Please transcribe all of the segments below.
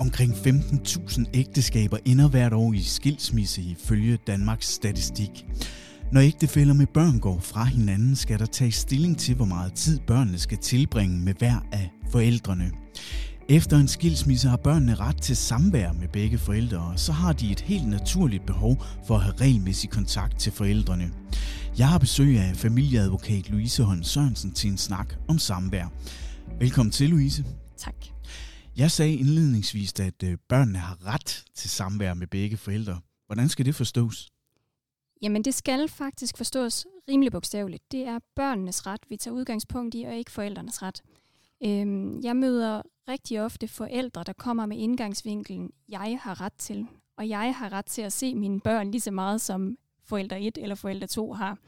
Omkring 15.000 ægteskaber ender hvert år i skilsmisse ifølge Danmarks statistik. Når ægtefæller med børn går fra hinanden, skal der tages stilling til, hvor meget tid børnene skal tilbringe med hver af forældrene. Efter en skilsmisse har børnene ret til samvær med begge forældre, og så har de et helt naturligt behov for at have regelmæssig kontakt til forældrene. Jeg har besøg af familieadvokat Louise Holm Sørensen til en snak om samvær. Velkommen til, Louise. Tak. Jeg sagde indledningsvis, at øh, børnene har ret til samvær med begge forældre. Hvordan skal det forstås? Jamen det skal faktisk forstås rimelig bogstaveligt. Det er børnenes ret, vi tager udgangspunkt i, og ikke forældrenes ret. Øhm, jeg møder rigtig ofte forældre, der kommer med indgangsvinkelen, jeg har ret til, og jeg har ret til at se mine børn lige så meget, som forældre 1 eller forældre 2 har.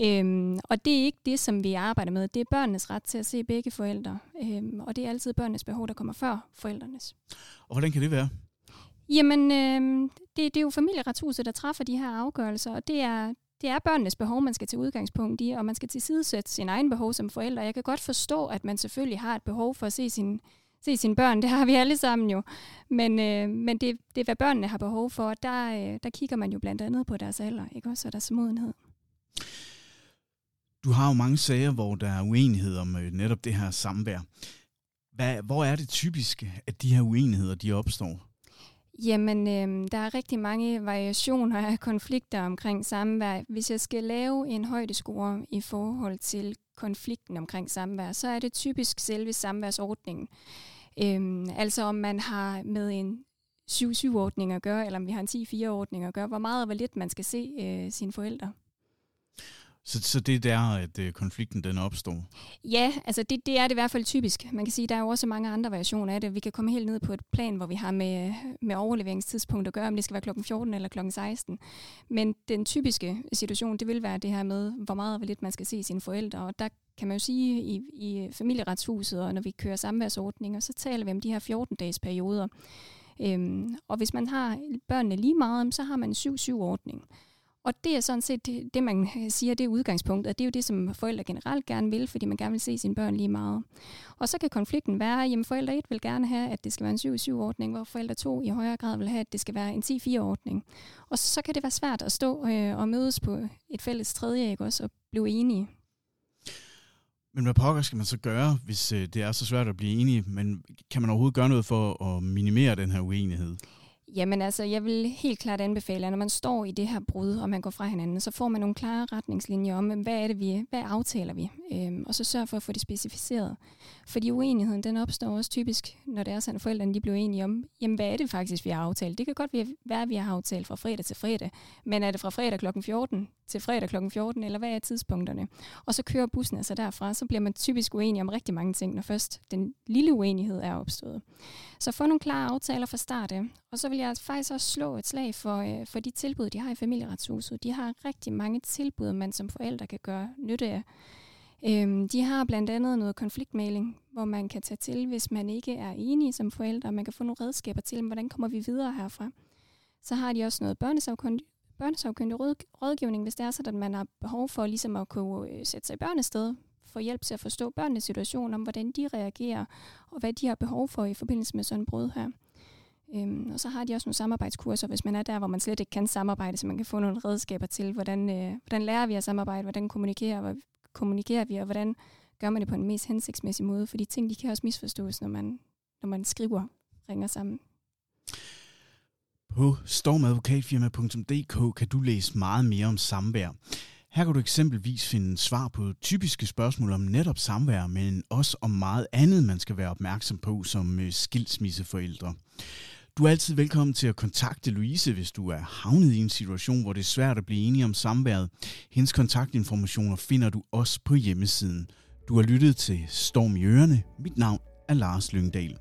Øhm, og det er ikke det, som vi arbejder med. Det er børnenes ret til at se begge forældre. Øhm, og det er altid børnenes behov, der kommer før forældrenes. Og hvordan kan det være? Jamen, øhm, det, det er jo familieretshuset, der træffer de her afgørelser, og det er, det er børnenes behov, man skal til udgangspunkt i, og man skal tilsidesætte sin egen behov som forældre. Jeg kan godt forstå, at man selvfølgelig har et behov for at se sin, se sine børn. Det har vi alle sammen jo. Men, øh, men det, det er, hvad børnene har behov for. Der, øh, der kigger man jo blandt andet på deres alder, ikke også, og deres modenhed. Du har jo mange sager, hvor der er uenighed om øh, netop det her samvær. Hvad, hvor er det typisk, at de her uenigheder de opstår? Jamen, øh, der er rigtig mange variationer af konflikter omkring samvær. Hvis jeg skal lave en højdescore i forhold til konflikten omkring samvær, så er det typisk selve samværsordningen. Øh, altså om man har med en 7-7-ordning at gøre, eller om vi har en 10-4-ordning at gøre, hvor meget og hvor lidt man skal se øh, sine forældre. Så, så det er der, at øh, konflikten den opstår? Ja, altså det, det er det i hvert fald typisk. Man kan sige, at der er jo også mange andre variationer af det. Vi kan komme helt ned på et plan, hvor vi har med, med overleveringstidspunkt at gøre, om det skal være klokken 14 eller klokken 16. Men den typiske situation, det vil være det her med, hvor meget og hvor lidt man skal se sine forældre. Og der kan man jo sige, i, i familieretshuset, og når vi kører samværsordninger, så taler vi om de her 14-dages perioder. Øhm, og hvis man har børnene lige meget, så har man en 7-7-ordning. Og det er sådan set det, det, man øh, siger, det er udgangspunktet. og Det er jo det, som forældre generelt gerne vil, fordi man gerne vil se sine børn lige meget. Og så kan konflikten være, at forældre 1 vil gerne have, at det skal være en 7-7-ordning, hvor forældre 2 i højere grad vil have, at det skal være en 10-4-ordning. Og så kan det være svært at stå øh, og mødes på et fælles tredje, ikke også, og blive enige. Men hvad pokker skal man så gøre, hvis øh, det er så svært at blive enige? Men kan man overhovedet gøre noget for at minimere den her uenighed? Jamen altså, jeg vil helt klart anbefale, at når man står i det her brud, og man går fra hinanden, så får man nogle klare retningslinjer om, hvad er det, vi, hvad aftaler vi, øhm, og så sørg for at få det specificeret. Fordi uenigheden, den opstår også typisk, når det er sådan, at forældrene de bliver enige om, jamen hvad er det faktisk, vi har aftalt? Det kan godt være, at vi har aftalt fra fredag til fredag, men er det fra fredag kl. 14 til fredag kl. 14, eller hvad er tidspunkterne? Og så kører bussen altså derfra, så bliver man typisk uenig om rigtig mange ting, når først den lille uenighed er opstået. Så få nogle klare aftaler fra start af, og så vil jeg faktisk også slå et slag for, øh, for de tilbud, de har i familieretshuset. De har rigtig mange tilbud, man som forældre kan gøre nytte af. Øhm, de har blandt andet noget konfliktmaling, hvor man kan tage til, hvis man ikke er enige som forældre. Man kan få nogle redskaber til, hvordan kommer vi videre herfra. Så har de også noget børnesagkyndig, børnesagkyndig rådgivning, hvis det er sådan, at man har behov for ligesom at kunne øh, sætte sig i børnested, få hjælp til at forstå børnenes situation, om hvordan de reagerer, og hvad de har behov for i forbindelse med sådan en brud her. Øhm, og så har de også nogle samarbejdskurser, hvis man er der, hvor man slet ikke kan samarbejde, så man kan få nogle redskaber til, hvordan, øh, hvordan lærer vi at samarbejde, hvordan kommunikerer, kommunikerer vi, og hvordan gør man det på en mest hensigtsmæssig måde, for de ting, de kan også misforstås, når man, når man skriver, ringer sammen. På stormadvokatfirma.dk kan du læse meget mere om samvær. Her kan du eksempelvis finde svar på typiske spørgsmål om netop samvær, men også om meget andet, man skal være opmærksom på som øh, skilsmisseforældre. Du er altid velkommen til at kontakte Louise, hvis du er havnet i en situation, hvor det er svært at blive enige om samværet. Hendes kontaktinformationer finder du også på hjemmesiden. Du har lyttet til Storm i Ørerne. Mit navn er Lars Lyngdal.